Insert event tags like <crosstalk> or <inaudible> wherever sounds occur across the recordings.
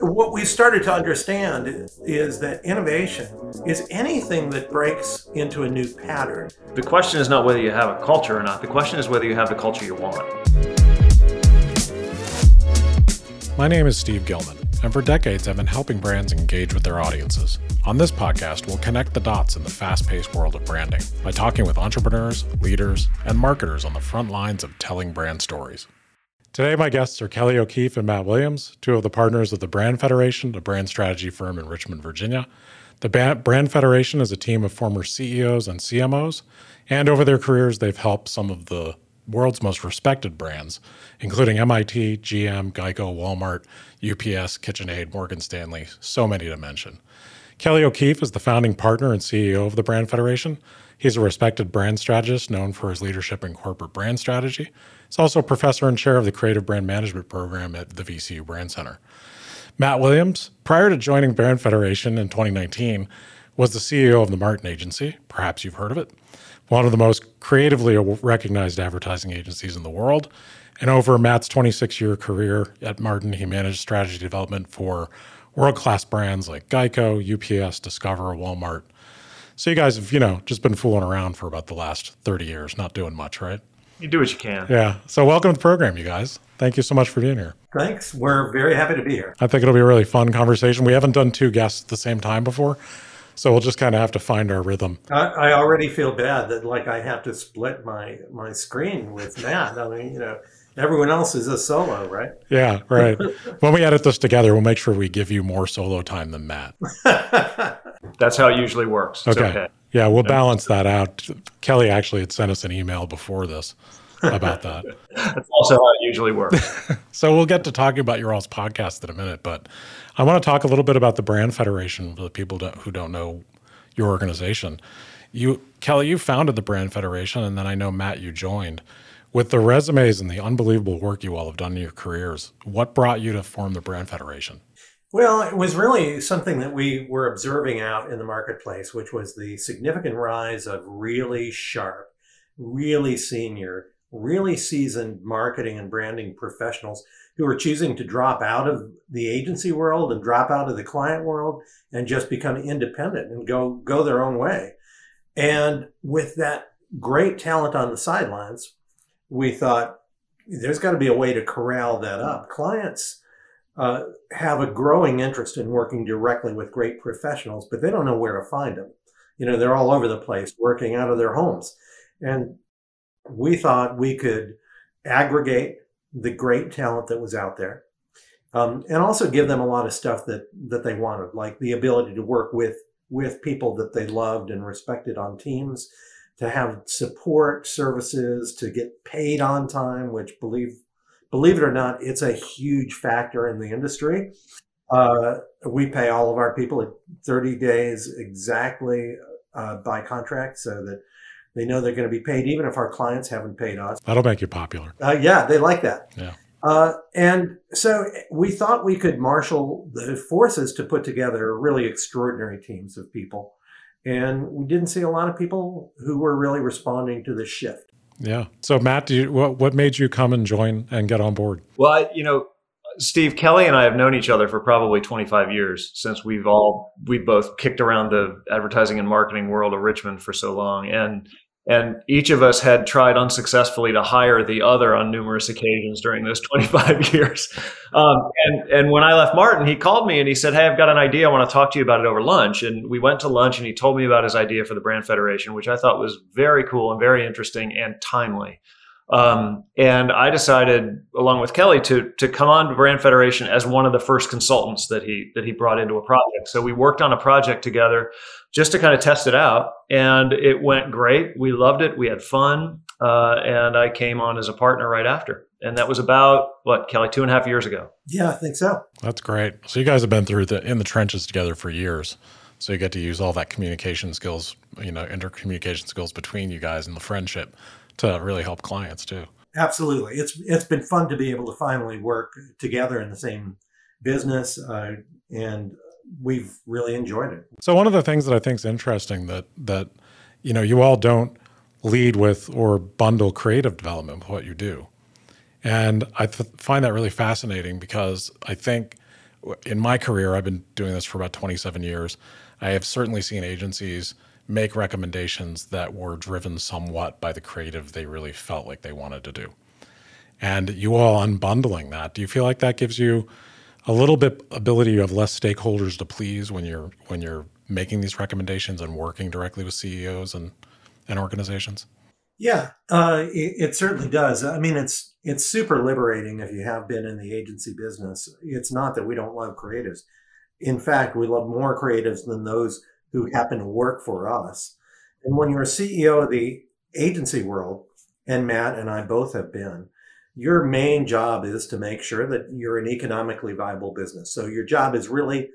what we've started to understand is that innovation is anything that breaks into a new pattern. The question is not whether you have a culture or not. The question is whether you have the culture you want. My name is Steve Gilman, and for decades I've been helping brands engage with their audiences. On this podcast, we'll connect the dots in the fast paced world of branding by talking with entrepreneurs, leaders, and marketers on the front lines of telling brand stories. Today, my guests are Kelly O'Keefe and Matt Williams, two of the partners of the Brand Federation, a brand strategy firm in Richmond, Virginia. The Brand Federation is a team of former CEOs and CMOs, and over their careers, they've helped some of the world's most respected brands, including MIT, GM, Geico, Walmart, UPS, KitchenAid, Morgan Stanley, so many to mention. Kelly O'Keefe is the founding partner and CEO of the Brand Federation. He's a respected brand strategist known for his leadership in corporate brand strategy. He's also professor and chair of the Creative Brand Management Program at the VCU Brand Center. Matt Williams, prior to joining Brand Federation in 2019, was the CEO of the Martin Agency. Perhaps you've heard of it. One of the most creatively recognized advertising agencies in the world. And over Matt's 26 year career at Martin, he managed strategy development for world class brands like Geico, UPS, Discover, Walmart. So you guys have, you know, just been fooling around for about the last 30 years, not doing much, right? You do what you can. Yeah. So welcome to the program, you guys. Thank you so much for being here. Thanks. We're very happy to be here. I think it'll be a really fun conversation. We haven't done two guests at the same time before. So we'll just kind of have to find our rhythm. I, I already feel bad that like I have to split my my screen with Matt. I mean, you know, everyone else is a solo, right? Yeah, right. <laughs> when we edit this together, we'll make sure we give you more solo time than Matt. <laughs> That's how it usually works. Okay. okay. Yeah, we'll balance that out. Kelly actually had sent us an email before this about <laughs> that. That's also how it usually works. <laughs> so we'll get to talking about your all's podcast in a minute, but I want to talk a little bit about the Brand Federation for the people who don't know your organization. You, Kelly, you founded the Brand Federation, and then I know Matt, you joined. With the resumes and the unbelievable work you all have done in your careers, what brought you to form the Brand Federation? Well, it was really something that we were observing out in the marketplace, which was the significant rise of really sharp, really senior, really seasoned marketing and branding professionals who are choosing to drop out of the agency world and drop out of the client world and just become independent and go go their own way. And with that great talent on the sidelines, we thought there's got to be a way to corral that up. Clients uh, have a growing interest in working directly with great professionals, but they don't know where to find them. You know, they're all over the place working out of their homes. And we thought we could aggregate the great talent that was out there um, and also give them a lot of stuff that, that they wanted, like the ability to work with, with people that they loved and respected on teams, to have support services, to get paid on time, which believe believe it or not, it's a huge factor in the industry. Uh, we pay all of our people at 30 days exactly uh, by contract so that they know they're going to be paid even if our clients haven't paid us. That'll make you popular. Uh, yeah, they like that. Yeah. Uh, and so we thought we could marshal the forces to put together really extraordinary teams of people. And we didn't see a lot of people who were really responding to the shift. Yeah. So Matt, you, what what made you come and join and get on board? Well, I, you know, Steve Kelly and I have known each other for probably 25 years since we've all we both kicked around the advertising and marketing world of Richmond for so long, and and each of us had tried unsuccessfully to hire the other on numerous occasions during those <laughs> 25 years. Um, and, and when I left Martin, he called me and he said, Hey, I've got an idea. I want to talk to you about it over lunch. And we went to lunch and he told me about his idea for the Brand Federation, which I thought was very cool and very interesting and timely. Um, and I decided, along with Kelly, to to come on to Brand Federation as one of the first consultants that he that he brought into a project. So we worked on a project together just to kind of test it out, and it went great. We loved it. We had fun, uh, and I came on as a partner right after. And that was about what Kelly two and a half years ago. Yeah, I think so. That's great. So you guys have been through the in the trenches together for years. So you get to use all that communication skills, you know, intercommunication skills between you guys and the friendship to really help clients too. Absolutely, it's it's been fun to be able to finally work together in the same business, uh, and we've really enjoyed it. So one of the things that I think is interesting that that you know you all don't lead with or bundle creative development with what you do, and I th- find that really fascinating because I think in my career, I've been doing this for about 27 years. I have certainly seen agencies make recommendations that were driven somewhat by the creative they really felt like they wanted to do. And you all unbundling that, do you feel like that gives you a little bit ability you have less stakeholders to please when you're when you're making these recommendations and working directly with CEOs and, and organizations? Yeah, uh, it, it, certainly does. I mean, it's it's super liberating if you have been in the agency business. It's not that we don't love creatives. In fact, we love more creatives than those who happen to work for us. And when you're a CEO of the agency world, and Matt and I both have been, your main job is to make sure that you're an economically viable business. So your job is really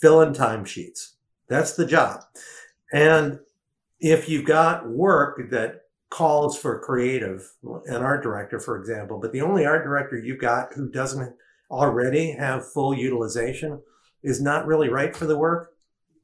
filling timesheets. That's the job. And if you've got work that calls for creative, an art director, for example, but the only art director you've got who doesn't already have full utilization is not really right for the work,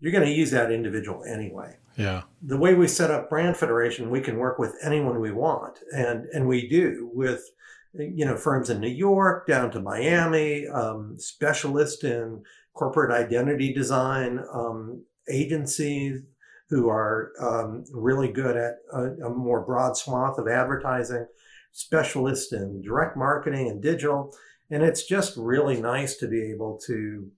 you're going to use that individual anyway. Yeah. The way we set up Brand Federation, we can work with anyone we want, and and we do with you know firms in New York down to Miami, um, specialists in corporate identity design, um, agencies who are um, really good at a, a, more broad swath of advertising, specialists in direct marketing and digital. And it's just really nice to be able to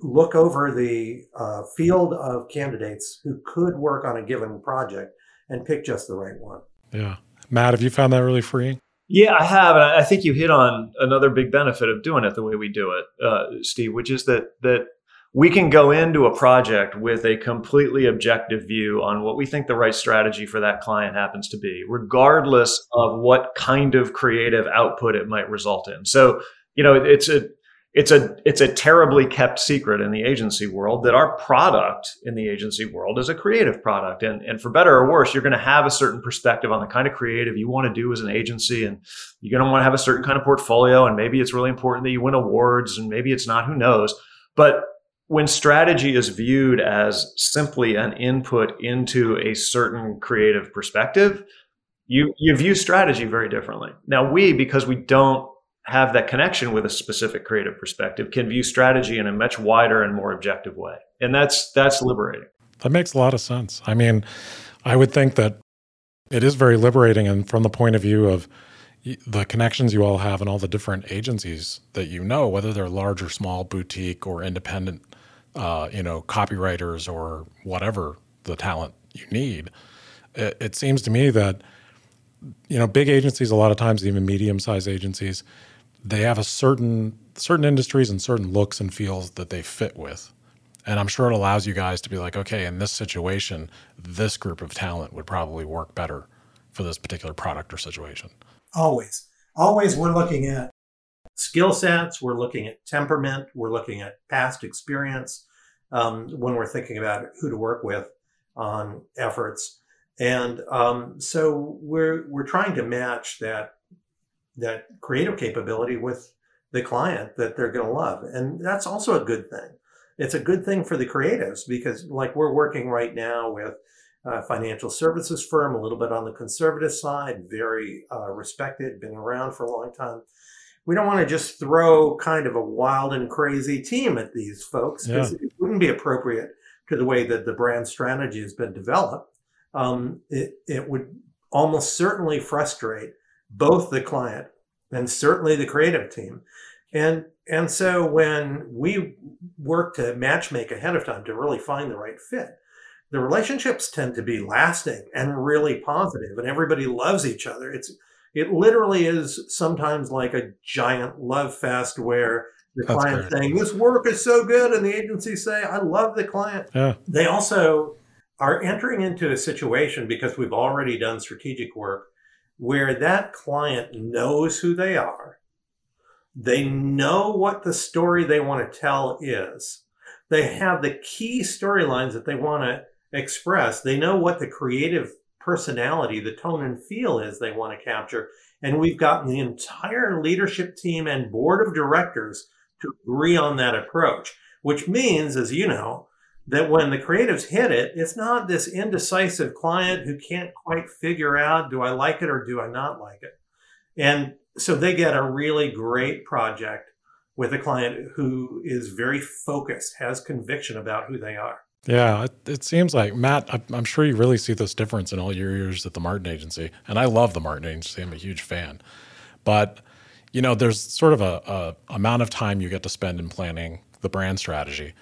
look over the uh, field of candidates who could work on a given project and pick just the right one. Yeah. Matt, have you found that really freeing? Yeah, I have, and I think you hit on another big benefit of doing it the way we do it, uh, Steve, which is that that we can go into a project with a completely objective view on what we think the right strategy for that client happens to be, regardless of what kind of creative output it might result in. So, you know, it's a it's a it's a terribly kept secret in the agency world that our product in the agency world is a creative product. And and for better or worse you're going to have a certain perspective on the kind of creative you want to do as an agency. And you're going to want to have a certain kind of portfolio. And maybe it's really important that you win awards and maybe it's not. Who knows? But when strategy is viewed as simply an input into a certain creative perspective you you view strategy very differently. Now we because we don't have that connection with a specific creative perspective can view strategy in a much wider and more objective way. And that's that's liberating. That makes a lot of sense. I mean i would think that it is very liberating and from the point of view of the connections you all have and all the different agencies that you know whether they're large or small boutique or independent uh, you know copywriters or whatever the talent you need it, it seems to me that you know big agencies a lot of times even medium-sized agencies they have a certain certain industries and certain looks and feels that they fit with. And I'm sure it allows you guys to be like, okay, in this situation, this group of talent would probably work better for this particular product or situation. Always. Always we're looking at skill sets, we're looking at temperament, we're looking at past experience um, when we're thinking about who to work with on efforts. And um, so we're we're trying to match that that creative capability with the client that they're going to love. And that's also a good thing. It's a good thing for the creatives because, like, we're working right now with a financial services firm, a little bit on the conservative side, very uh, respected, been around for a long time. We don't want to just throw kind of a wild and crazy team at these folks because yeah. it wouldn't be appropriate to the way that the brand strategy has been developed. Um, it, it would almost certainly frustrate both the client and certainly the creative team. And and so when we work to matchmake ahead of time to really find the right fit, the relationships tend to be lasting and really positive, and everybody loves each other. It's it literally is sometimes like a giant love fest where the That's client saying this work is so good, and the agency say I love the client. Yeah. They also are entering into a situation because we've already done strategic work where that client knows who they are. They know what the story they want to tell is. They have the key storylines that they want to express. They know what the creative personality, the tone and feel is they want to capture. And we've gotten the entire leadership team and board of directors to agree on that approach, which means, as you know, that when the creatives hit it, it's not this indecisive client who can't quite figure out, do I like it or do I not like it? And so they get a really great project with a client who is very focused, has conviction about who they are. Yeah, it, it seems like Matt. I'm sure you really see this difference in all your years at the Martin Agency, and I love the Martin Agency. I'm a huge fan, but you know, there's sort of a, a amount of time you get to spend in planning the brand strategy,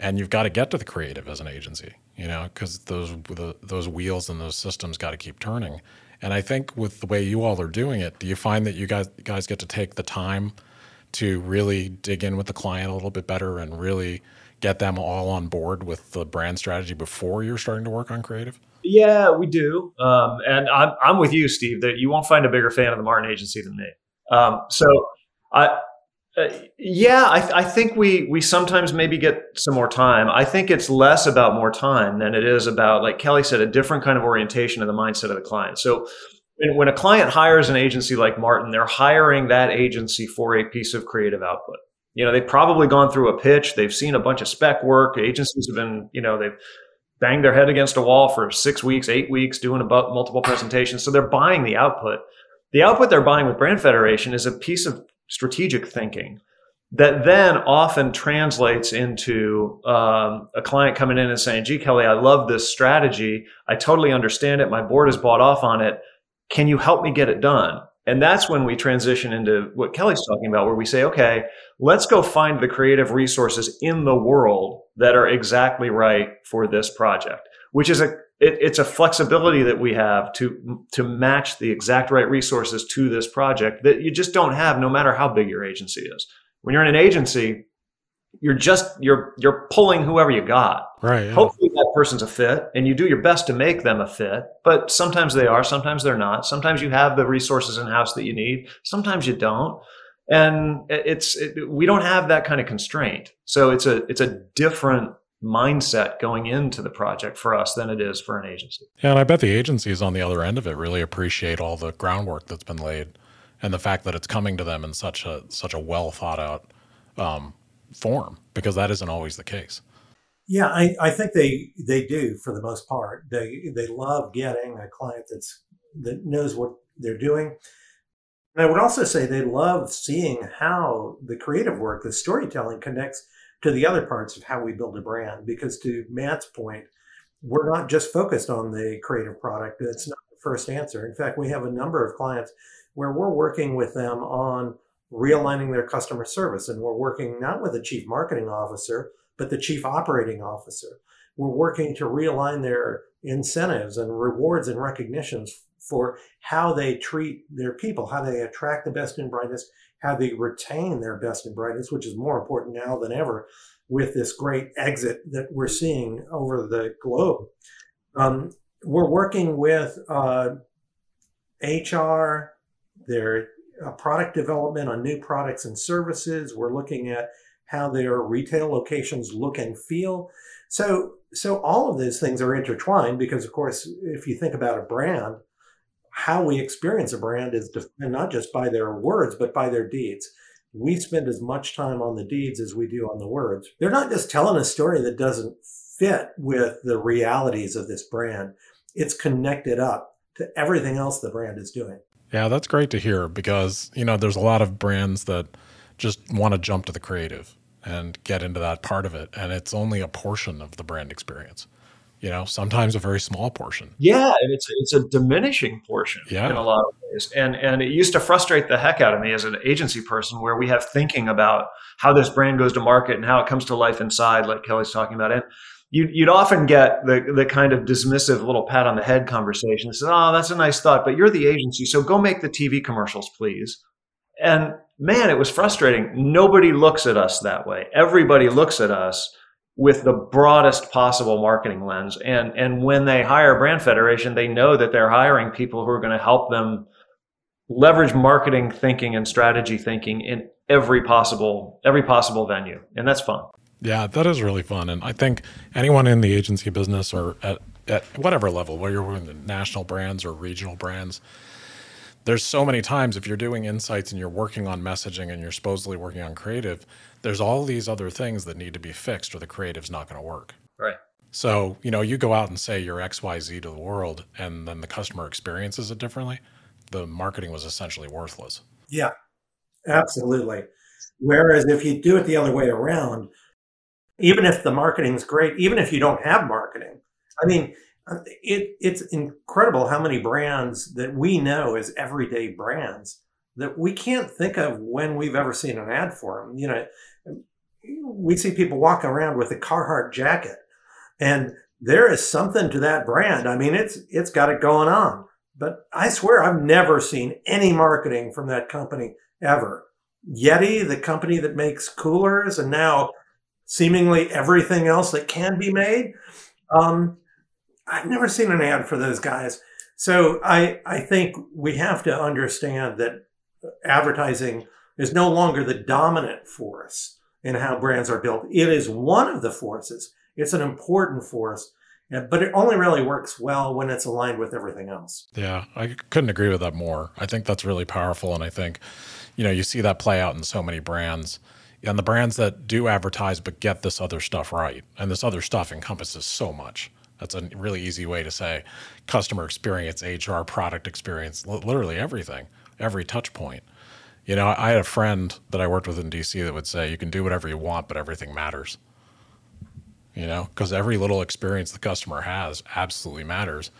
and you've got to get to the creative as an agency. You know, because those the, those wheels and those systems got to keep turning. And I think with the way you all are doing it, do you find that you guys guys get to take the time to really dig in with the client a little bit better and really get them all on board with the brand strategy before you're starting to work on creative? Yeah, we do. Um, and I'm, I'm with you, Steve, that you won't find a bigger fan of the Martin agency than me. Um, so I, uh, yeah, I, I, think we we sometimes maybe get some more time. I think it's less about more time than it is about, like Kelly said, a different kind of orientation of the mindset of the client. So when, when a client hires an agency like Martin, they're hiring that agency for a piece of creative output. You know, they've probably gone through a pitch, they've seen a bunch of spec work. Agencies have been, you know, they've banged their head against a wall for six weeks, eight weeks, doing about multiple presentations. So they're buying the output. The output they're buying with Brand Federation is a piece of strategic thinking that then often translates into um, a client coming in and saying, gee, Kelly, I love this strategy. I totally understand it. My board has bought off on it. Can you help me get it done? And that's when we transition into what Kelly's talking about, where we say, okay, let's go find the creative resources in the world that are exactly right for this project, which is a it, it's a flexibility that we have to to match the exact right resources to this project that you just don't have no matter how big your agency is. When you're in an agency you're just you're you're pulling whoever you got. Right yeah. hopefully that person's a fit and you do your best to make them a fit but sometimes they are sometimes they're not. Sometimes you have the resources in house that you need sometimes you don't. And it's it, we don't have that kind of constraint. So it's a it's a different mindset going into the project for us than it is for an agency. Yeah, and I bet the agencies on the other end of it really appreciate all the groundwork that's been laid and the fact that it's coming to them in such a such a well thought out um, form because that isn't always the case. Yeah, I, I think they they do for the most part. They they love getting a client that's that knows what they're doing. And I would also say they love seeing how the creative work, the storytelling connects to the other parts of how we build a brand. Because to Matt's point, we're not just focused on the creative product. That's not the first answer. In fact, we have a number of clients where we're working with them on realigning their customer service. And we're working not with the chief marketing officer, but the chief operating officer. We're working to realign their incentives and rewards and recognitions for how they treat their people, how they attract the best and brightest, how they retain their best and brightest, which is more important now than ever with this great exit that we're seeing over the globe. Um, we're working with uh, HR, their uh, product development on new products and services. We're looking at how their retail locations look and feel. So, so all of those things are intertwined because, of course, if you think about a brand, how we experience a brand is defined not just by their words, but by their deeds. We spend as much time on the deeds as we do on the words. They're not just telling a story that doesn't fit with the realities of this brand. It's connected up to everything else the brand is doing. Yeah, that's great to hear because, you know, there's a lot of brands that just want to jump to the creative and get into that part of it. And it's only a portion of the brand experience you know sometimes a very small portion. Yeah and it's it's a diminishing portion yeah. in a lot of ways. And and it used to frustrate the heck out of me as an agency person where we have thinking about how this brand goes to market and how it comes to life inside like kelly's talking about. And you'd, you'd often get the, the kind of dismissive little pat on the head conversation says oh that's a nice thought but you're the agency so go make the tv commercials please. And man it was frustrating. Nobody looks at us that way. Everybody looks at us with the broadest possible marketing lens. And, and when they hire Brand Federation, they know that they're hiring people who are going to help them leverage marketing thinking and strategy thinking in every possible every possible venue. And that's fun. Yeah, that is really fun. And I think anyone in the agency business or at, at whatever level, whether you're with national brands or regional brands, there's so many times if you're doing insights and you're working on messaging and you're supposedly working on creative, there's all these other things that need to be fixed or the creative's not going to work. Right. So, you know, you go out and say you're XYZ to the world and then the customer experiences it differently, the marketing was essentially worthless. Yeah, absolutely. Whereas if you do it the other way around, even if the marketing's great, even if you don't have marketing, I mean, it, it's incredible how many brands that we know as everyday brands that we can't think of when we've ever seen an ad for them. You know, we see people walk around with a Carhartt jacket, and there is something to that brand. I mean, it's it's got it going on. But I swear I've never seen any marketing from that company ever. Yeti, the company that makes coolers, and now seemingly everything else that can be made. Um, I've never seen an ad for those guys. So I, I think we have to understand that advertising is no longer the dominant force in how brands are built. It is one of the forces. It's an important force, but it only really works well when it's aligned with everything else. Yeah, I couldn't agree with that more. I think that's really powerful. And I think, you know, you see that play out in so many brands and the brands that do advertise but get this other stuff right. And this other stuff encompasses so much. That's a really easy way to say customer experience, HR, product experience, literally everything, every touch point. You know, I had a friend that I worked with in DC that would say, you can do whatever you want, but everything matters. You know, because every little experience the customer has absolutely matters.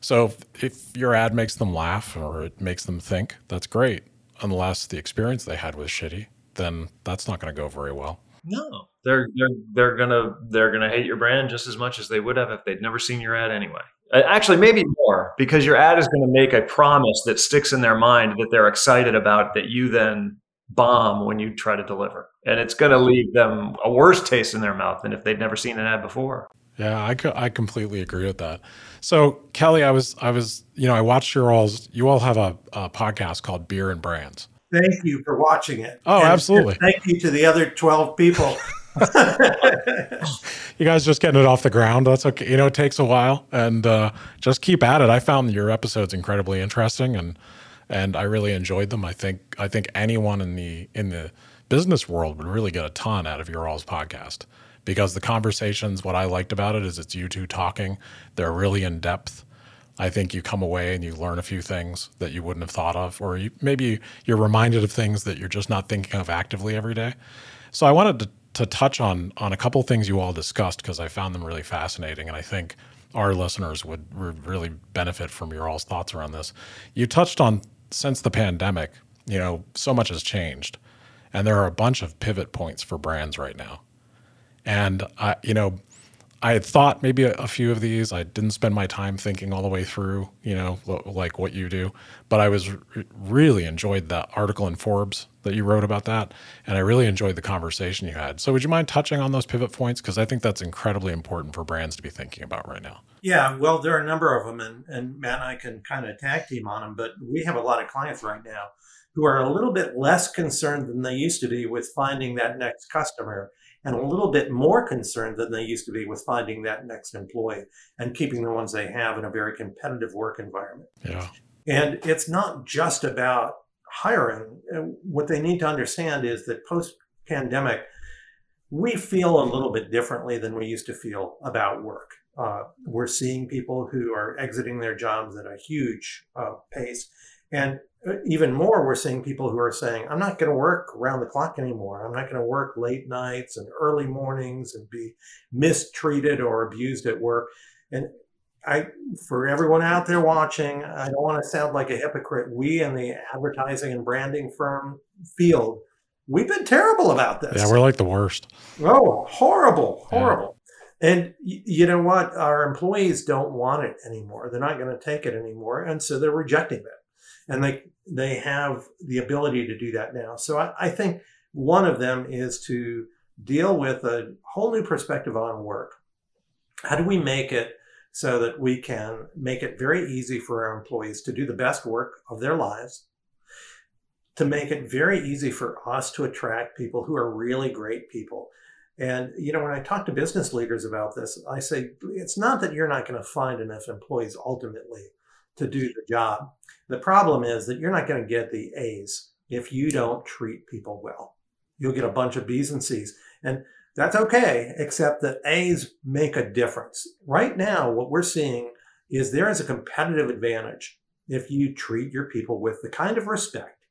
So if, if your ad makes them laugh or it makes them think, that's great. Unless the experience they had was shitty, then that's not going to go very well. No, they're they're they're gonna they're gonna hate your brand just as much as they would have if they'd never seen your ad anyway. Actually, maybe more because your ad is going to make a promise that sticks in their mind that they're excited about that you then bomb when you try to deliver, and it's going to leave them a worse taste in their mouth than if they'd never seen an ad before. Yeah, I, I completely agree with that. So Kelly, I was I was you know I watched your all's you all have a, a podcast called Beer and Brands thank you for watching it. Oh, and absolutely. Thank you to the other 12 people. <laughs> you guys just getting it off the ground. That's okay. You know, it takes a while and uh, just keep at it. I found your episodes incredibly interesting and and I really enjoyed them. I think I think anyone in the in the business world would really get a ton out of your all's podcast because the conversations what I liked about it is it's you two talking. They're really in depth. I think you come away and you learn a few things that you wouldn't have thought of, or you, maybe you're reminded of things that you're just not thinking of actively every day. So I wanted to, to touch on on a couple things you all discussed because I found them really fascinating, and I think our listeners would, would really benefit from your all's thoughts around this. You touched on since the pandemic, you know, so much has changed, and there are a bunch of pivot points for brands right now. And I, you know, I had thought maybe a, a, few of these. I didn't spend my time thinking all the way through, you know, like what you do. But I was really enjoyed the article in Forbes that you wrote about that, and I really enjoyed the conversation you had. So, would you mind touching on those pivot points? Because I think that's incredibly important for brands to be thinking about right now. Yeah, well, there are a number of them, and, and Matt and I can kind of tag team on them. But we have a lot of clients right now who are a little bit less concerned than they used to be with finding that next customer and a little bit more concerned than they used to be with finding that next employee and keeping the ones they have in a very competitive work environment. Yeah. And it's not just about hiring. What they need to understand is that post pandemic, we feel a little bit differently than we used to feel about work. Uh, we're seeing people who are exiting their jobs at a huge uh, pace. And uh, even more, we're seeing people who are saying, I'm not going to work around the clock anymore. I'm not going to work late nights and early mornings and be mistreated or abused at work. And I, for everyone out there watching, I don't want to sound like a hypocrite. We in the advertising and branding firm field, we've been terrible about this. Yeah, we're like the worst. Oh, horrible, horrible. Yeah. And you know what? Our employees don't want it anymore. They're not going to take it anymore. And so they're rejecting it and they they have the ability to do that now. So I, I think one of them is to deal with a whole new perspective on work. How do we make it so that we can make it very easy for our employees to do the best work of their lives? To make it very easy for us to attract people who are really great people. And, you know, when I talk to business leaders about this, I say it's not that you're not going to find enough employees ultimately to do the job. The problem is that you're not going to get the A's if you don't treat people well. You'll get a bunch of B's and C's. And that's okay, except that A's make a difference. Right now, what we're seeing is there is a competitive advantage if you treat your people with the kind of respect,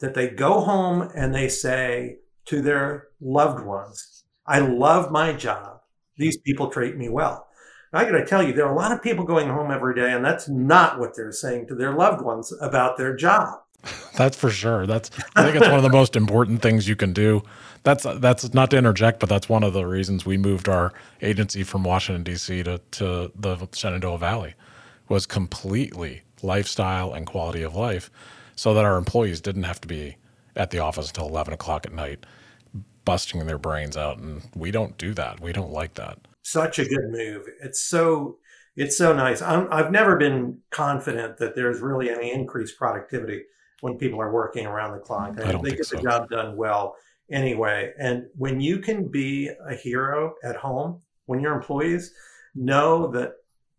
that they go home and they say to their loved ones, I love my job. These people treat me well. I got to tell you, there are a lot of people going home every day, and that's not what they're saying to their loved ones about their job. <laughs> That's for sure. That's I think it's one of the most important things you can do. That's that's not to interject, but that's one of the reasons we moved our agency from Washington D.C. to to the Shenandoah Valley was completely lifestyle and quality of life, so that our employees didn't have to be at the office until eleven o'clock at night, busting their brains out. And we don't do that. We don't like that. Such a good move. It's so it's so nice. i have never been confident that there's really any increased productivity when people are working around the clock. I, I they get so. the job done well anyway. And when you can be a hero at home, when your employees know that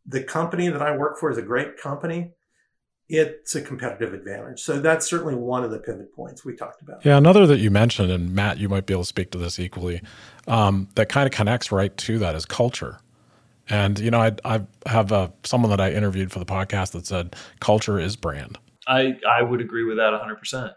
the company that I work for is a great company, it's a competitive advantage. So that's certainly one of the pivot points we talked about. Yeah, another that you mentioned, and Matt, you might be able to speak to this equally, um, that kind of connects right to that is culture. And you know, I, I have a, someone that I interviewed for the podcast that said culture is brand. I I would agree with that 100. Um, percent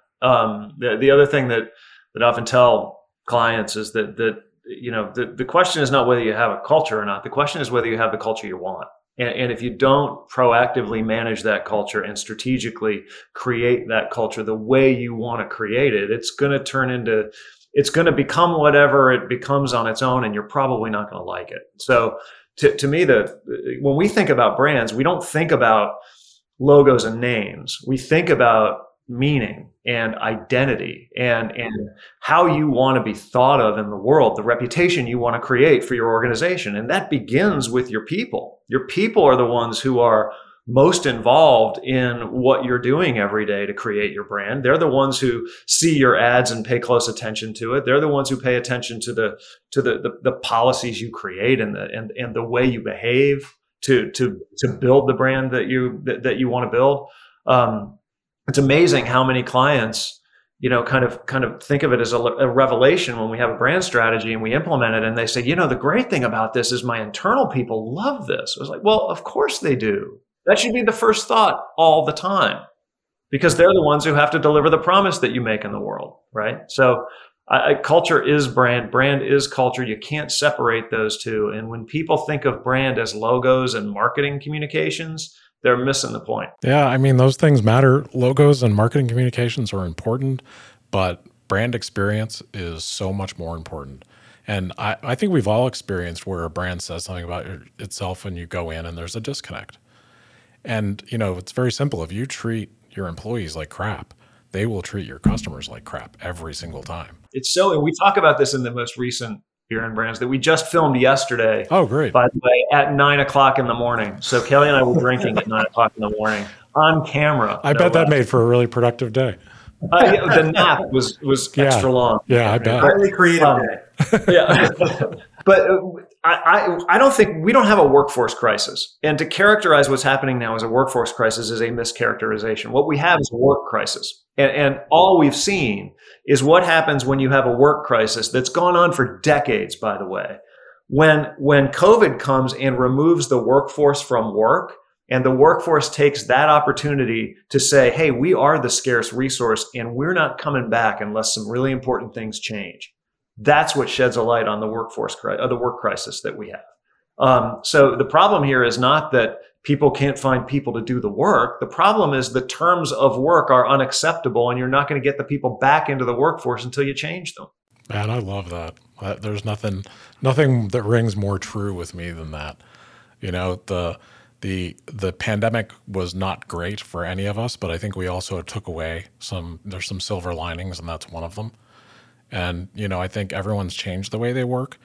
The the other thing that that I often tell clients is that that you know the the question is not whether you have a culture or not. The question is whether you have the culture you want. And, and if you don't proactively manage that culture and strategically create that culture the way you want to create it, it's going to turn into it's going to become whatever it becomes on its own, and you're probably not going to like it. So, to, to me, the when we think about brands, we don't think about logos and names. We think about meaning and identity and and how you want to be thought of in the world the reputation you want to create for your organization. And that begins with your people. Your people are the ones who are most involved in what you're doing every day to create your brand. They're the ones who see your ads and pay close attention to it. They're the ones who pay attention to the to the the, the policies you create and the and, and the way you behave to to to build the brand that you that, that you want to build. Um, it's amazing how many clients you know kind of kind of think of it as a, a, revelation when we have a brand strategy and we implement it and they say you know the great thing about this is my internal people love this i was like well of course they do that should be the first thought all the time because they're the ones who have to deliver the promise that you make in the world right so I, culture is brand, brand is culture. You can't separate those two. And when people think of brand as logos and marketing communications, they're missing the point. Yeah, I mean those things matter. Logos and marketing communications are important, but brand experience is so much more important. And I, I think we've all experienced where a brand says something about itself and you go in and there's a disconnect. And you know, it's very simple. If you treat your employees like crap, they will treat your customers like crap every single time. It's so, and we talk about this in the most recent beer and brands that we just filmed yesterday. Oh, great. By the way, at nine o'clock in the morning. So Kelly and I were drinking at nine o'clock in the morning on camera. I no bet that made for a really productive day. Uh, yeah, the nap was was yeah. extra long. Yeah, I bet. Highly creative um, day. yeah. <laughs> but uh, I, I, don't think we don't have a workforce crisis. And to characterize what's happening now as a workforce crisis is a mischaracterization. What we have is a work crisis. And, and all we've seen is what happens when you have a work crisis that's gone on for decades, by the way. When, when COVID comes and removes the workforce from work, and the workforce takes that opportunity to say, hey, we are the scarce resource and we're not coming back unless some really important things change. That's what sheds a light on the workforce, uh, the work crisis that we have. Um, so the problem here is not that people can't find people to do the work. The problem is the terms of work are unacceptable and you're not going to get the people back into the workforce until you change them. Man, I love that. There's nothing, nothing that rings more true with me than that. You know, the, the, the pandemic was not great for any of us, but I think we also took away some, there's some silver linings and that's one of them. And, you know, I think everyone's changed the way they work.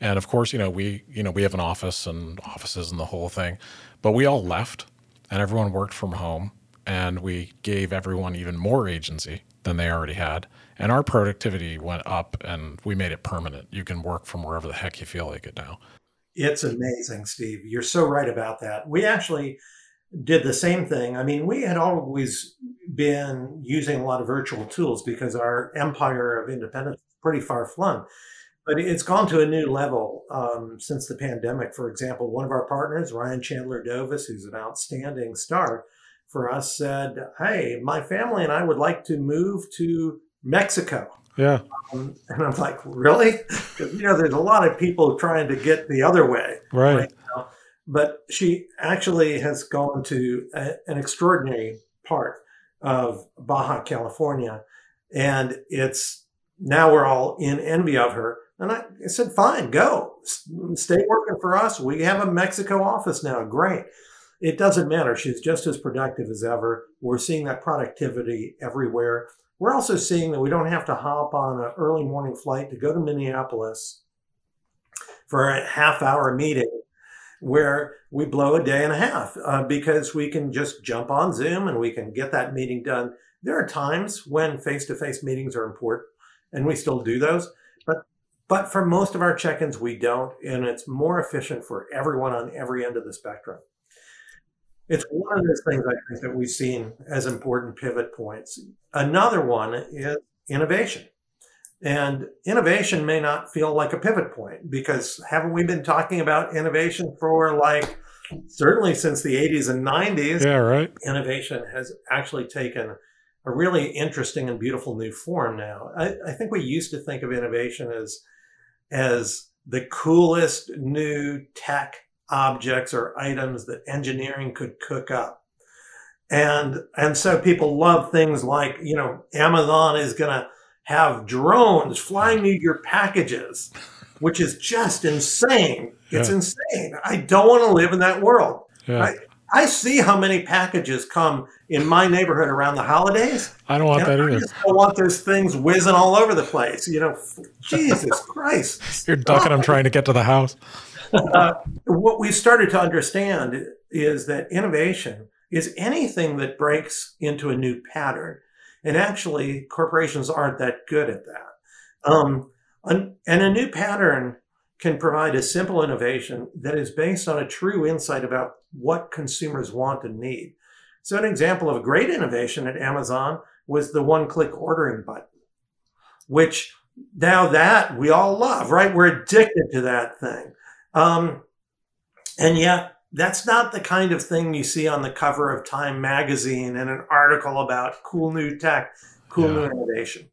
And of course, you know, we, you know, we have an office and offices and the whole thing, but we all left and everyone worked from home and we gave everyone even more agency than they already had. And our productivity went up and we made it permanent. You can work from wherever the heck you feel like it now. It's amazing, Steve. You're so right about that. We actually did the same thing. I mean, we had always been using a lot of virtual tools because our empire of independence is pretty far flung. But it's gone to a new level um, since the pandemic. For example, one of our partners, Ryan Chandler Dovis, who's an outstanding star for us said, Hey, my family and I would like to move to Mexico. Yeah. Um, and I'm like, Really? Because, you know, there's a lot of people trying to get the other way. Right. right. But she actually has gone to a, an extraordinary part of Baja California. And it's now we're all in envy of her. And I, I said, fine, go. Stay working for us. We have a Mexico office now. Great. It doesn't matter. She's just as productive as ever. We're seeing that productivity everywhere. We're also seeing that we don't have to hop on an early morning flight to go to Minneapolis for a half hour meeting where we blow a day and a half uh, because we can just jump on Zoom and we can get that meeting done. There are times when face to face meetings are important and we still do those. But but for most of our check-ins, we don't, and it's more efficient for everyone on every end of the spectrum. It's one of those things I think that we've seen as important pivot points. Another one is innovation. And innovation may not feel like a pivot point because haven't we been talking about innovation for like certainly since the 80s and 90s? Yeah, right. Innovation has actually taken a really interesting and beautiful new form now. I, I think we used to think of innovation as as the coolest new tech objects or items that engineering could cook up. And and so people love things like, you know, Amazon is going to have drones flying you your packages, which is just insane. It's yeah. insane. I don't want to live in that world. Yeah. I, I see how many packages come in my neighborhood around the holidays. I don't want that either. I just don't want those things whizzing all over the place. You know, Jesus <laughs> Christ. You're ducking them trying to get to the house. uh, what we started to understand is that innovation is anything that breaks into a new pattern. And actually, corporations aren't that good at that. Um, and a new pattern can provide a simple innovation that is based on a true insight about what consumers want and need. So, an example of a great innovation at Amazon was the one click ordering button, which now that we all love, right? We're addicted to that thing. Um, and yet, that's not the kind of thing you see on the cover of Time magazine and an article about cool new tech, cool yeah. new innovation.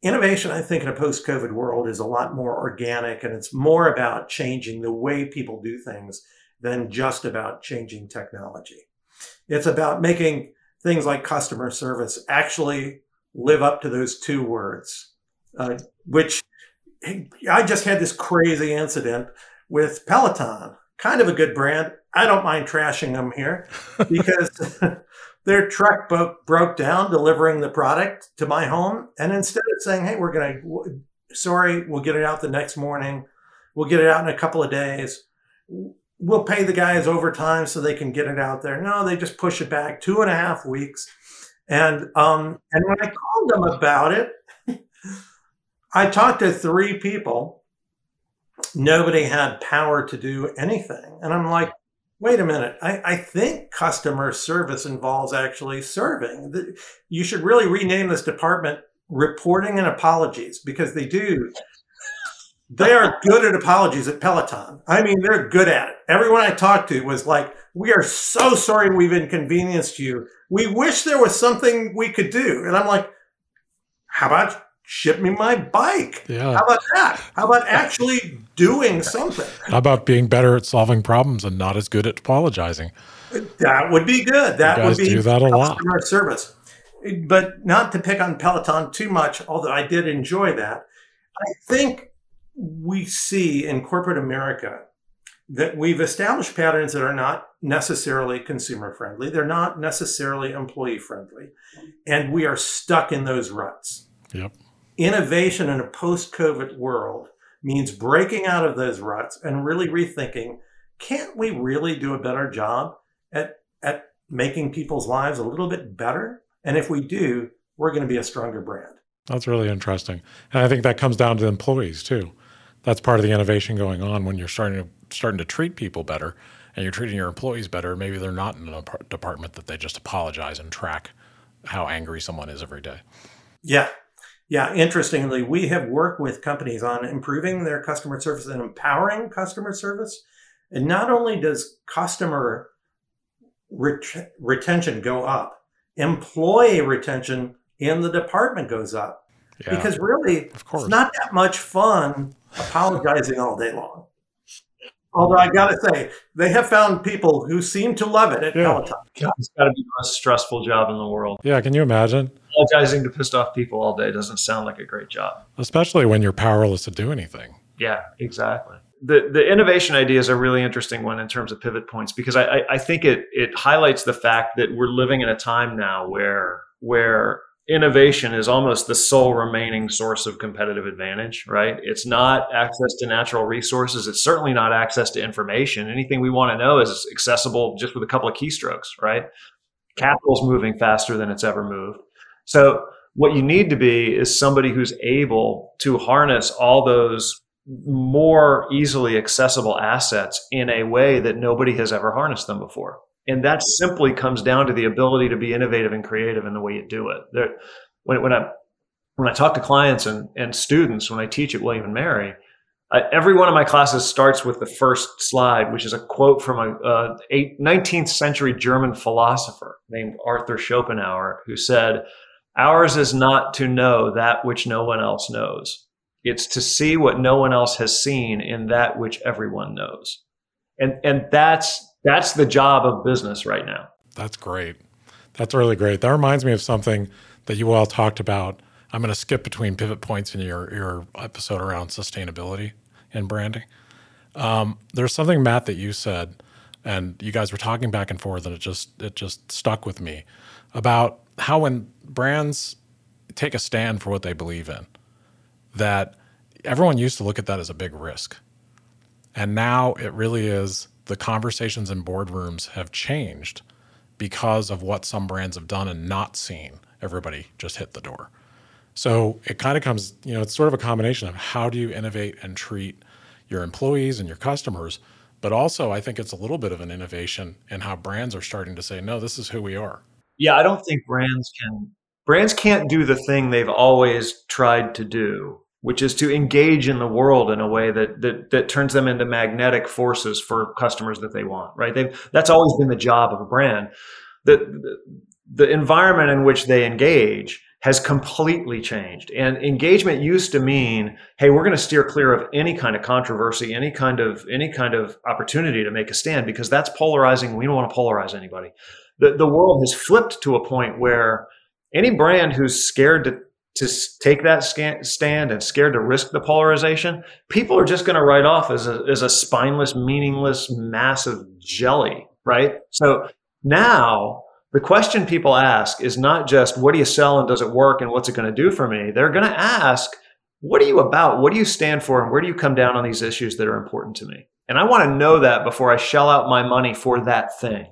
Innovation, I think, in a post COVID world is a lot more organic and it's more about changing the way people do things than just about changing technology. It's about making things like customer service actually live up to those two words, uh, which I just had this crazy incident with Peloton kind of a good brand. I don't mind trashing them here <laughs> because <laughs> their truck broke, broke down delivering the product to my home. And instead of saying, hey, we're going to, sorry, we'll get it out the next morning, we'll get it out in a couple of days, we'll pay the guys overtime so they can get it out there. No, they just push it back two and a half weeks. And, um, and when I called them about it, <laughs> I talked to three people nobody had power to do anything. And I'm like, wait a minute. I, I think customer service involves actually serving. You should really rename this department reporting and apologies because they do. They are good at apologies at Peloton. I mean, they're good at it. Everyone I talked to was like, we are so sorry we've inconvenienced you. We wish there was something we could do. And I'm like, how about ship me my bike. Yeah. How about that? How about actually doing something? How about being better at solving problems and not as good at apologizing? That would be good. That would be do that a lot. service. But not to pick on Peloton too much, although I did enjoy that. I think we see in corporate America that we've established patterns that are not necessarily consumer friendly. They're not necessarily employee friendly. And we are stuck in those ruts. Yep innovation in a post COVID world means breaking out of those ruts and really rethinking can't we really do a better job at, at making people's lives a little bit better? And if we do, we're going to be a stronger brand. That's really interesting. And I think that comes down to employees too. That's part of the innovation going on when you're starting to starting to treat people better and you're treating your employees better. Maybe they're not in a department that they just apologize and track how angry someone is every day. Yeah, yeah, interestingly, we have worked with companies on improving their customer service and empowering customer service. And not only does customer ret- retention go up. Employee retention in the department goes up. Yeah, because really, of course. it's not that much fun apologizing all day long. Although I got to say, they have found people who seem to love it at yeah. Peloton. God, it's got to be the most stressful job in the world. Yeah, can you imagine? Apologizing to pissed off people all day doesn't sound like a great job. Especially when you're powerless to do anything. Yeah, exactly. The the innovation idea is a really interesting one in terms of pivot points because I, I, I think it it highlights the fact that we're living in a time now where where innovation is almost the sole remaining source of competitive advantage, right? It's not access to natural resources. It's certainly not access to information. Anything we want to know is accessible just with a couple of keystrokes, right? Capital's moving faster than it's ever moved. So what you need to be is somebody who's able to harness all those more easily accessible assets in a way that nobody has ever harnessed them before. And that simply comes down to the ability to be innovative and creative in the way you do it. There, when, when I when I talk to clients and, and students, when I teach at William and Mary, uh, every one of my classes starts with the first slide, which is a quote from a, a eight, 19th century German philosopher named Arthur Schopenhauer, who said, Ours is not to know that which no one else knows. It's to see what no one else has seen in that which everyone knows. And, and that's that's the job of business right now. That's great. That's really great. That reminds me of something that you all talked about. I'm going to skip between pivot points in your your episode around sustainability and branding. Um, there's something Matt that you said, and you guys were talking back and forth, and it just it just stuck with me about how when brands take a stand for what they believe in, that everyone used to look at that as a big risk, and now it really is the conversations in boardrooms have changed because of what some brands have done and not seen everybody just hit the door. So it kind of comes, you know, it's sort of a combination of how do you innovate and treat your employees and your customers, but also I think it's a little bit of an innovation in how brands are starting to say, no, this is who we are. Yeah, I don't think brands can brands can't do the thing they've always tried to do which is to engage in the world in a way that that that turns them into magnetic forces for customers that they want. Right? They've, that's always been the job of a brand. The, the environment in which they engage has completely changed. And engagement used to mean, hey, we're going to steer clear of any kind of controversy, any kind of any kind of opportunity to make a stand because that's polarizing. We don't want to polarize anybody. The the world has flipped to a point where any brand who's scared to to take that stand and scared to risk the polarization, people are just going to write off as a, as a spineless, meaningless, massive jelly, right? So now the question people ask is not just what do you sell and does it work and what's it going to do for me? They're going to ask, what are you about? What do you stand for? And where do you come down on these issues that are important to me? And I want to know that before I shell out my money for that thing.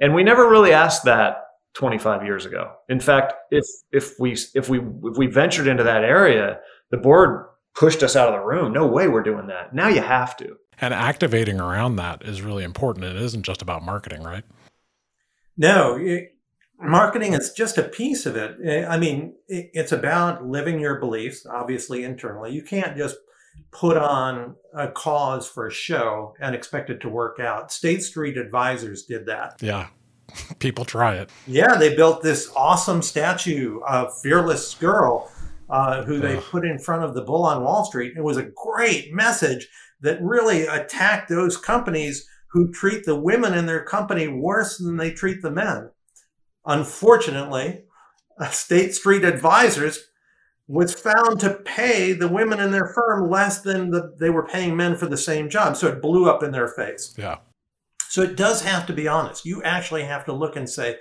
And we never really asked that 25 years ago. In fact, if if we if we if we ventured into that area, the board pushed us out of the room. No way we're doing that. Now you have to. And activating around that is really important. It isn't just about marketing, right? No, it, marketing is just a piece of it. I mean, it, it's about living your beliefs, obviously internally. You can't just put on a cause for a show and expect it to work out. State Street Advisors did that. Yeah <laughs> people try it. Yeah, they built this awesome statue of Fearless Girl uh, who they put in front of the bull on Wall Street. It was a great message that really attacked those companies who treat the women in their company worse than they treat the men. Unfortunately, State Street Advisors was found to pay the women in their firm less than the, they were paying men for the same job. So it blew up in their face. Yeah. So it does have to be honest. You actually have to look and say,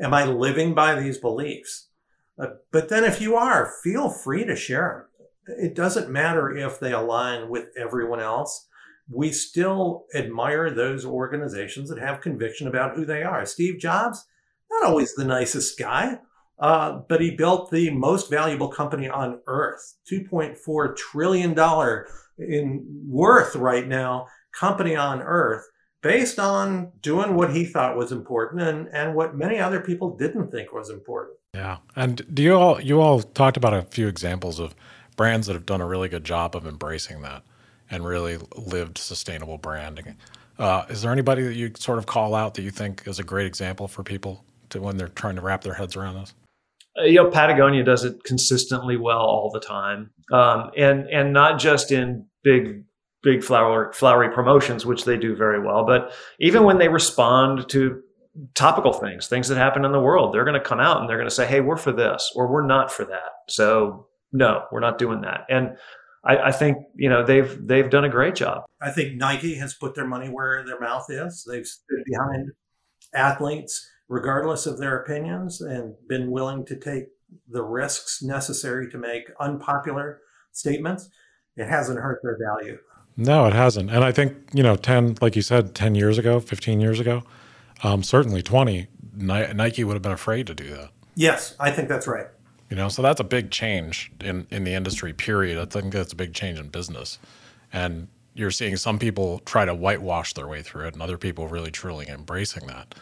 Am I living by these beliefs? Uh, but then if you are, feel free to share them. It doesn't matter if they align with everyone else. We still admire those organizations that have conviction about who they are. Steve Jobs, not always the nicest guy, uh, but he built the most valuable company on earth, $2.4 trillion in worth right now, company on earth based on doing what he thought was important and, and what many other people didn't think was important. Yeah. And do you all you all talked about a few examples of brands that have done a really good job of embracing that and really lived sustainable branding. Uh, is there anybody that you sort of call out that you think is a great example for people to when they're trying to wrap their heads around this? Uh, you know, Patagonia does it consistently well all the time, um, and and not just in big big flower, flowery promotions, which they do very well, but even when they respond to topical things, things that happen in the world, they're going to come out and they're going to say, "Hey, we're for this," or "We're not for that." So no, we're not doing that, and I, I, think you know they've they've done a great job. I think Nike has put their money where their mouth is. They've stood behind athletes, regardless of their opinions, and been willing to take the risks necessary to make unpopular statements. It hasn't hurt their value. No, it hasn't. And I think you know, ten, like you said, ten years ago, fifteen years ago, um, certainly twenty, Nike would have been afraid to do that. Yes, I think that's right. You know, so that's a big change in in the industry. Period. I think that's a big change in business, and you're seeing some people try to whitewash their way through it, and other people really truly embracing that.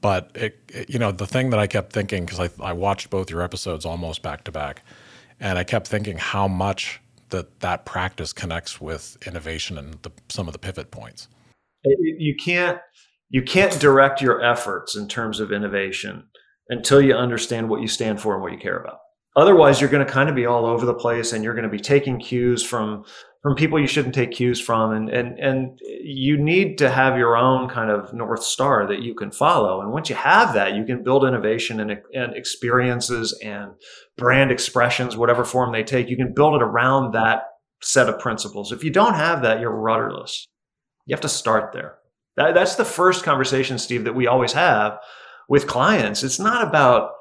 But it, it you know, the thing that I kept thinking because I I watched both your episodes almost back to back, and I kept thinking how much that that practice connects with innovation and the, some of the pivot points. You can't you can't direct your efforts in terms of innovation until you understand what you stand for and what you care about. Otherwise, you're going to kind of be all over the place and you're going to be taking cues from from people you shouldn't take cues from. And and and you need to have your own kind of north star that you can follow. And once you have that you can build innovation and, and experiences and brand expressions whatever form they take. You can build it around that set of principles. If you don't have that you're rudderless. You have to start there. That, that's the first conversation steve that we always have with clients. It's not about,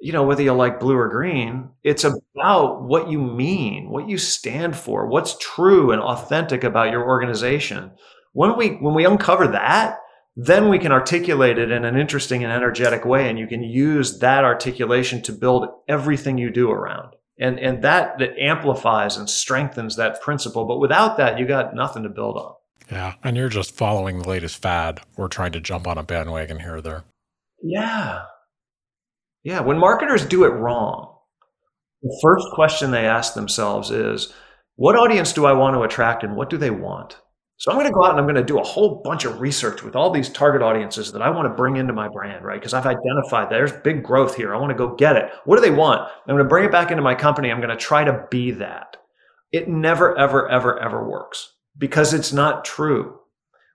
you know, whether you like blue or green. It's about what you mean, what you stand for, what's true and authentic about your organization. When we when we uncover that, then we can articulate it in an interesting and energetic way and you can use that articulation to build everything you do around and and that that amplifies and strengthens that principle but without that you got nothing to build on yeah and you're just following the latest fad or trying to jump on a bandwagon here or there yeah. Yeah. When marketers do it wrong, the first question they ask themselves is, what audience do I want to attract and what do they want? So I'm going to go out and I'm going to do a whole bunch of research with all these target audiences that I want to bring into my brand, right? Because I've identified there's big growth here. I want to go get it. What do they want? I'm going to bring it back into my company. I'm going to try to be that. It never, ever, ever, ever works because it's not true.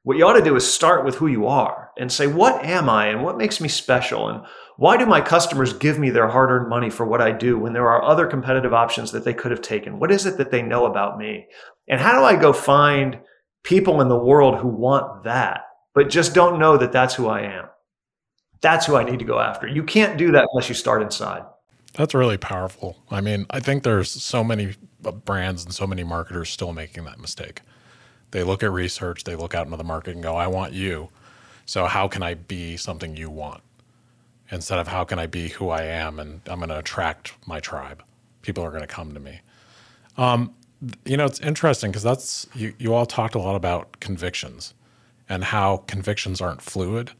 What you ought to do is start with who you are and say, what am I and what makes me special? And why do my customers give me their hard earned money for what I do when there are other competitive options that they could have taken? What is it that they know about me? And how do I go find people in the world who want that, but just don't know that that's who I am? That's who I need to go after. You can't do that unless you start inside. That's really powerful. I mean, I think there's so many brands and so many marketers still making that mistake. They look at research, they look out into the market and go, I want you. So how can I be something you want? Instead of how can I be who I am and I'm going to attract my tribe. People are going to come to me. Um, you know, it's interesting because that's you, you all talked a lot about convictions and how convictions aren't fluid.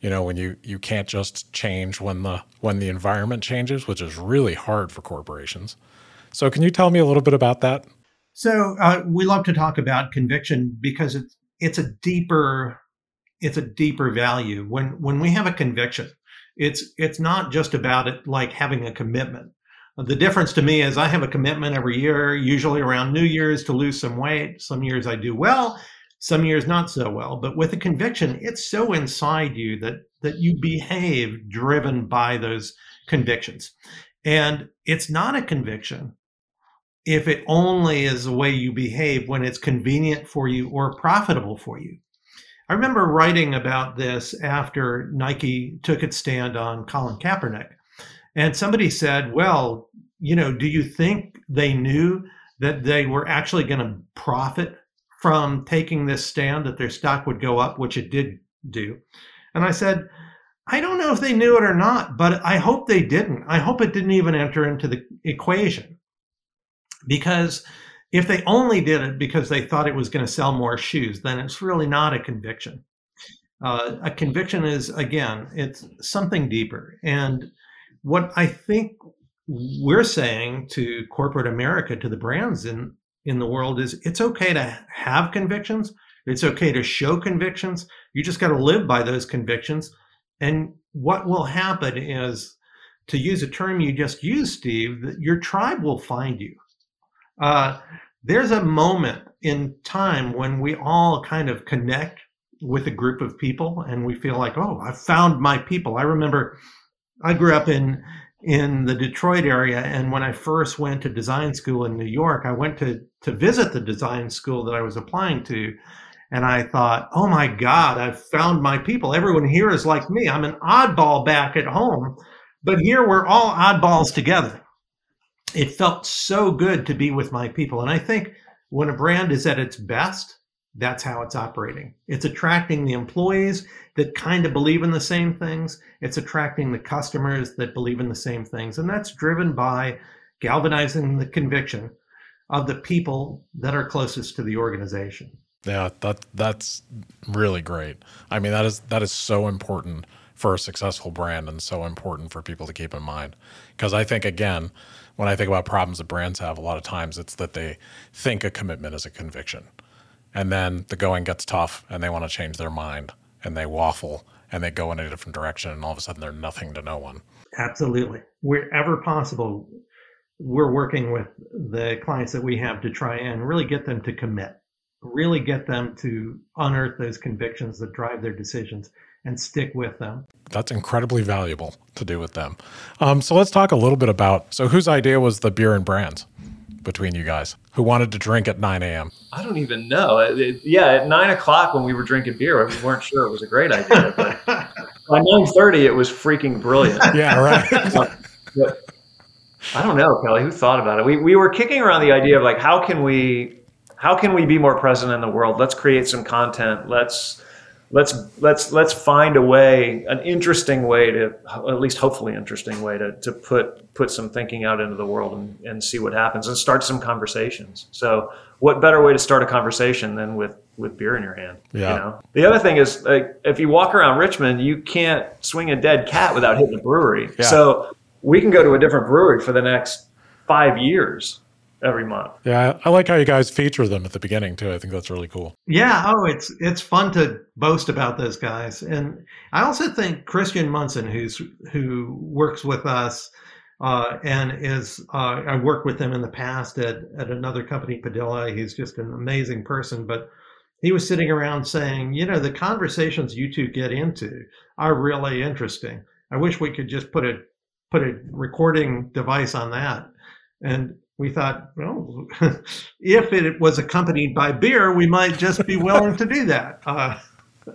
You know, when you you can't just change when the when the environment changes, which is really hard for corporations. So, can you tell me a little bit about that? So uh, we love to talk about conviction because it's it's a deeper it's a deeper value. When when we have a conviction, it's it's not just about it like having a commitment. The difference to me is I have a commitment every year, usually around New Year's, to lose some weight. Some years I do well, some years not so well. But with a conviction, it's so inside you that that you behave driven by those convictions. And it's not a conviction if it only is the way you behave when it's convenient for you or profitable for you. I remember writing about this after Nike took its stand on Colin Kaepernick. And somebody said, well, you know, do you think they knew that they were actually going to profit from taking this stand, that their stock would go up, which it did do? And I said, I don't know if they knew it or not, but I hope they didn't. I hope it didn't even enter into the equation. Because if they only did it because they thought it was going to sell more shoes, then it's really not a conviction. Uh, a conviction is, again, it's something deeper. And what I think we're saying to corporate America, to the brands in, in the world, is it's okay to have convictions. It's okay to show convictions. You just got to live by those convictions. And what will happen is, to use a term you just used, Steve, that your tribe will find you. Uh, there's a moment in time when we all kind of connect with a group of people and we feel like, oh, I found my people. I remember I grew up in in the Detroit area, and when I first went to design school in New York, I went to to visit the design school that I was applying to, and I thought, oh my God, I've found my people. Everyone here is like me. I'm an oddball back at home, but here we're all oddballs together. It felt so good to be with my people, and I think when a brand is at its best, that's how it's operating. It's attracting the employees that kind of believe in the same things. It's attracting the customers that believe in the same things. And that's driven by galvanizing the conviction of the people that are closest to the organization. Yeah, that that's really great. I mean, that is that is so important for a successful brand and so important for people to keep in mind. Because I think again, when I think about problems that brands have, a lot of times it's that they think a commitment is a conviction and then the going gets tough and they want to change their mind and they waffle and they go in a different direction and all of a sudden they're nothing to no one. Absolutely. Wherever possible, we're working with the clients that we have to try and really get them to commit, really get them to unearth those convictions that drive their decisions and stick with them. That's incredibly valuable to do with them. Um, so let's talk a little bit about. So, whose idea was the beer and brands? between you guys who wanted to drink at 9 a.m.? I don't even know. It, it, yeah, at nine o'clock when we were drinking beer, we weren't sure it was a great idea. But <laughs> by 9:30, it was freaking brilliant. <laughs> Yeah, right. <laughs> but, I don't know, Kelly. Who thought about it? We we were kicking around the idea of like how can we how can we be more present in the world? Let's create some content. Let's let's let's let's find a way an interesting way to at least hopefully interesting way to, to put put some thinking out into the world and, and see what happens and start some conversations so what better way to start a conversation than with with beer in your hand yeah. you know the other thing is like if you walk around richmond you can't swing a dead cat without hitting a brewery yeah. so we can go to a different brewery for the next five years every month. Yeah, I like how you guys feature them at the beginning too. I think that's really cool. Yeah, oh, it's it's fun to boast about those guys, and I also think Christian Munson, who's who works with us. Uh, and is uh, I worked with him in the past at, at another company, Padilla. He's just an amazing person. But he was sitting around saying, you know, the conversations you two get into are really interesting. I wish we could just put a put a recording device on that. And we thought, well, <laughs> if it was accompanied by beer, we might just be willing to do that. Uh, <laughs>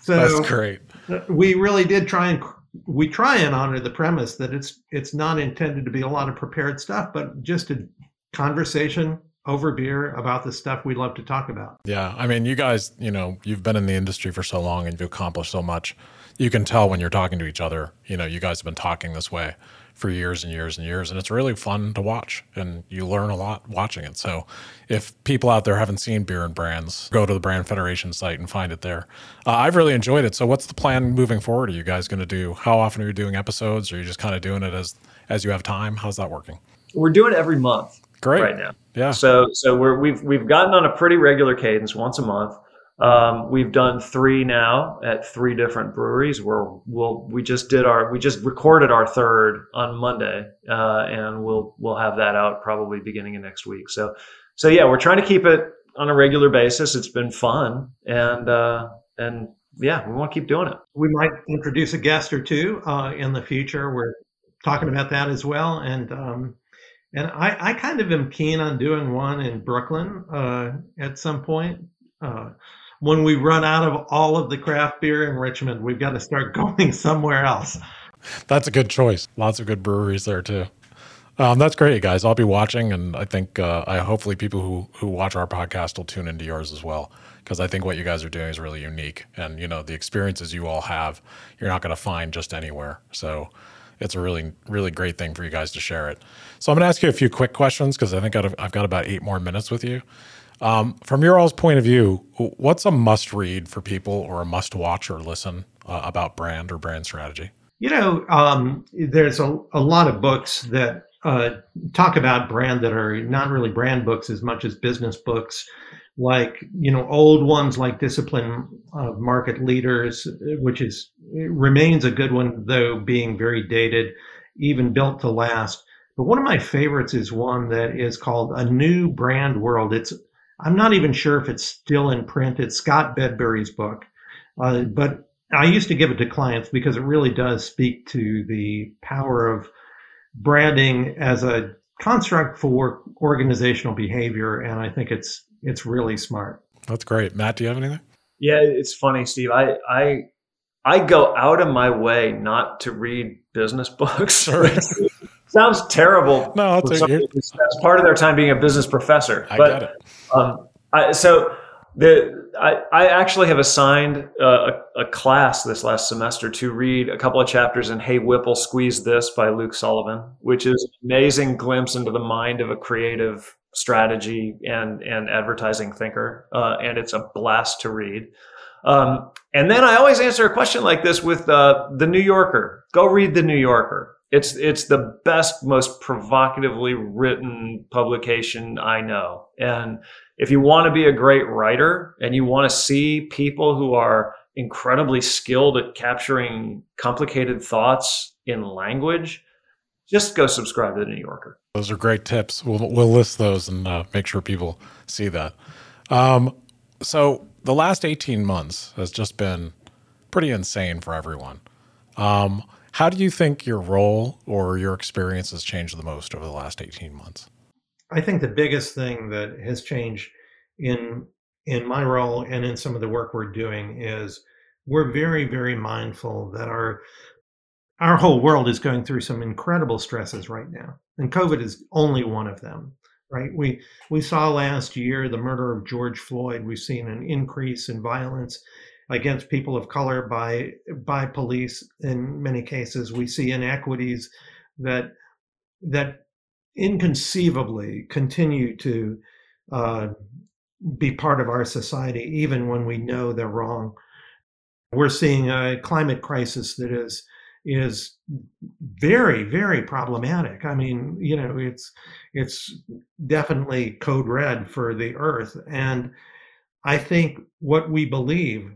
so that's great. We really did try and we try and honor the premise that it's it's not intended to be a lot of prepared stuff, but just a conversation over beer about the stuff we love to talk about. Yeah, I mean, you guys, you know, you've been in the industry for so long and you've accomplished so much. You can tell when you're talking to each other. You know, you guys have been talking this way for years and years and years. And it's really fun to watch and you learn a lot watching it. So if people out there haven't seen Beer and Brands, go to the Brand Federation site and find it there. Uh, I've really enjoyed it. So what's the plan moving forward? Are you guys going to do, how often are you doing episodes? Or are you just kind of doing it as, as you have time? How's that working? We're doing it every month. Great. Right now. Yeah. So, so we're, we've, we've gotten on a pretty regular cadence once a month. Um, we've done three now at three different breweries. Where we'll we just did our we just recorded our third on Monday, uh, and we'll we'll have that out probably beginning of next week. So so yeah, we're trying to keep it on a regular basis. It's been fun, and uh, and yeah, we want to keep doing it. We might introduce a guest or two uh, in the future. We're talking about that as well, and um, and I, I kind of am keen on doing one in Brooklyn uh, at some point. Uh, when we run out of all of the craft beer in Richmond, we've got to start <laughs> going somewhere else. That's a good choice. Lots of good breweries there too. Um, that's great, guys. I'll be watching, and I think uh, I hopefully people who who watch our podcast will tune into yours as well because I think what you guys are doing is really unique, and you know the experiences you all have, you're not going to find just anywhere. So it's a really really great thing for you guys to share it. So I'm going to ask you a few quick questions because I think I've got about eight more minutes with you. Um, from your all's point of view, what's a must read for people or a must watch or listen uh, about brand or brand strategy? You know, um, there's a, a lot of books that uh, talk about brand that are not really brand books as much as business books like you know old ones like discipline of market leaders which is remains a good one though being very dated even built to last but one of my favorites is one that is called a new brand world it's i'm not even sure if it's still in print it's scott bedbury's book uh, but i used to give it to clients because it really does speak to the power of branding as a construct for organizational behavior and i think it's it's really smart. That's great. Matt, do you have anything? Yeah, it's funny, Steve. I I I go out of my way not to read business books. <laughs> Sounds terrible. No, it's, that's part of their time being a business professor. I but, get it. Um, I, so the I, I actually have assigned uh, a, a, class this last semester to read a couple of chapters in Hey Whipple Squeeze This by Luke Sullivan, which is an amazing glimpse into the mind of a creative strategy and and advertising thinker, uh, and it's a blast to read. Um, and then I always answer a question like this with uh, the New Yorker. Go read the New Yorker. It's it's the best, most provocatively written publication I know. And if you want to be a great writer and you want to see people who are incredibly skilled at capturing complicated thoughts in language, just go subscribe to the New Yorker. Those are great tips. We'll we'll list those and uh, make sure people see that. Um, so the last eighteen months has just been pretty insane for everyone. Um, how do you think your role or your experience has changed the most over the last eighteen months? I think the biggest thing that has changed in in my role and in some of the work we're doing is we're very very mindful that our our whole world is going through some incredible stresses right now, and COVID is only one of them. Right? We we saw last year the murder of George Floyd. We've seen an increase in violence against people of color by by police. In many cases, we see inequities that that inconceivably continue to uh, be part of our society, even when we know they're wrong. We're seeing a climate crisis that is is very very problematic i mean you know it's it's definitely code red for the earth and i think what we believe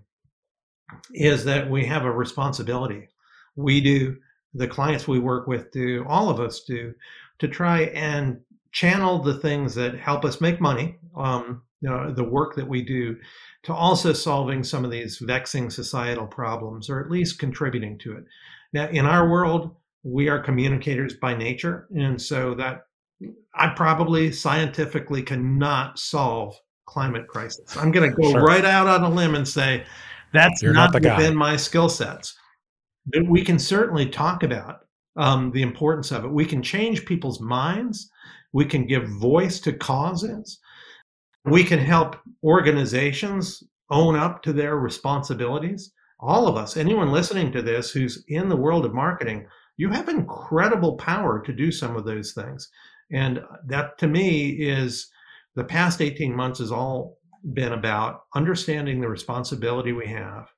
is that we have a responsibility we do the clients we work with do all of us do to try and channel the things that help us make money um, you know, the work that we do to also solving some of these vexing societal problems or at least contributing to it now, in our world, we are communicators by nature. And so that I probably scientifically cannot solve climate crisis. I'm going to go sure. right out on a limb and say that's You're not, not within guy. my skill sets. But we can certainly talk about um, the importance of it. We can change people's minds. We can give voice to causes. We can help organizations own up to their responsibilities all of us, anyone listening to this who's in the world of marketing, you have incredible power to do some of those things. And that to me is the past 18 months is all been about understanding the responsibility we have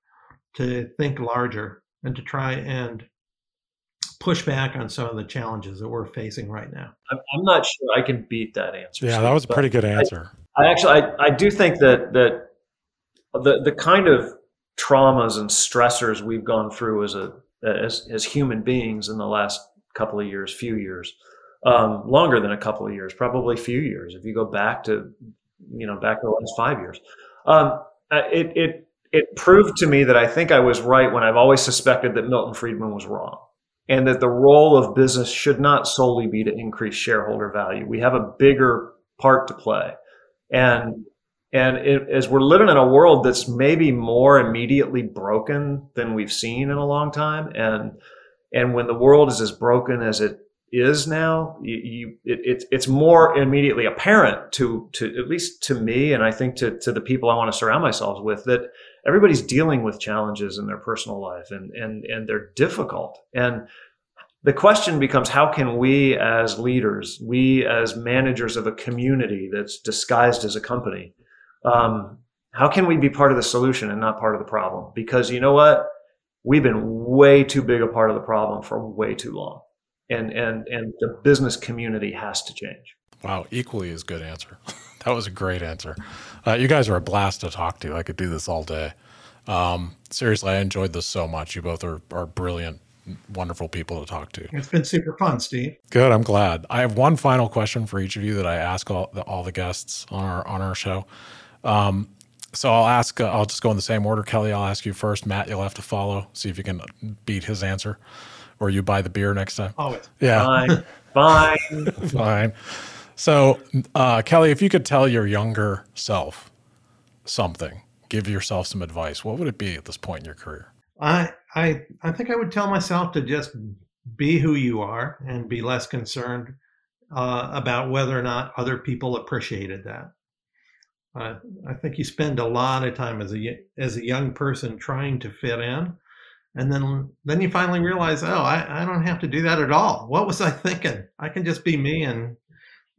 to think larger and to try and push back on some of the challenges that we're facing right now. I'm not sure I can beat that answer. Yeah, that was a pretty good answer. I, I actually, I, I do think that that the the kind of traumas and stressors we've gone through as a as, as human beings in the last couple of years, few years, um, longer than a couple of years, probably few years. If you go back to, you know, back to the last five years, um, uh, it it it proved to me that I think I was right when I've always suspected that Milton Friedman was wrong, and that the role of business should not solely be to increase shareholder value. We have a bigger part to play, and and it, as we're living in a world that's maybe more immediately broken than we've seen in a long time, and and when the world is as broken as it is now, you, you it, it's more immediately apparent to to at least to me, and I think to to the people I want to surround myself with that everybody's dealing with challenges in their personal life, and and and they're difficult, and the question becomes how can we as leaders, we as managers of a community that's disguised as a company, um, how can we be part of the solution and not part of the problem? Because you know what? We've been way too big a part of the problem for way too long. And and and the business community has to change. Wow, equally as good answer. <laughs> That was a great answer. Uh, you guys are a blast to talk to. I could do this all day. Um, seriously, I enjoyed this so much. You both are, are brilliant, wonderful people to talk to. It's been super fun, Steve. Good. I'm glad. I have one final question for each of you that I ask all the, all the guests on our on our show. Um, so I'll ask. Uh, I'll just go in the same order. Kelly, I'll ask you first. Matt, you'll have to follow. See if you can beat his answer, or you buy the beer next time. Always. Yeah. Fine. <laughs> Fine. Fine. So, uh, Kelly, if you could tell your younger self something, give yourself some advice, what would it be at this point in your career? I I I think I would tell myself to just be who you are and be less concerned uh, about whether or not other people appreciated that. Uh, I think you spend a lot of time as a as a young person trying to fit in, and then then you finally realize, oh, I, I don't have to do that at all. What was I <laughs> thinking? I can just be me, and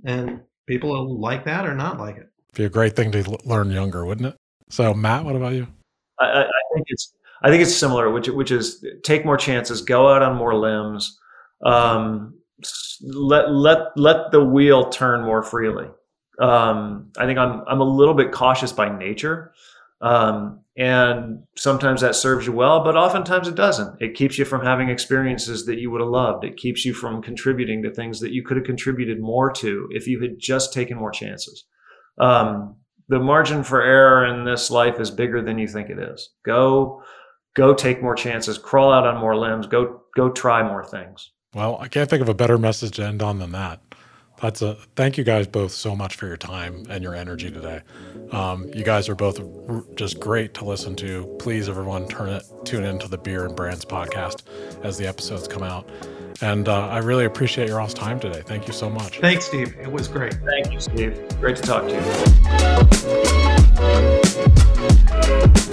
and people will like that or not like it. Be a great thing to learn younger, wouldn't it? So, Matt, what about you? I, I think it's I think it's similar, which which is take more chances, go out on more limbs, um, let let let the wheel turn more freely. Um, I think I'm I'm a little bit cautious by nature, um, and sometimes that serves you well, but oftentimes it doesn't. It keeps you from having experiences that you would have loved. It keeps you from contributing to things that you could have contributed more to if you had just taken more chances. Um, the margin for error in this life is bigger than you think it is. Go, go take more chances, crawl out on more limbs, go, go try more things. Well, I can't think of a better message to end on than that. That's a thank you guys both so much for your time and your energy today. Um, you guys are both just great to listen to. Please, everyone, turn it tune into the Beer and Brands podcast as the episodes come out. And uh, I really appreciate your all's time today. Thank you so much. Thanks, Steve. It was great. Thank you, Steve. Great to talk to you.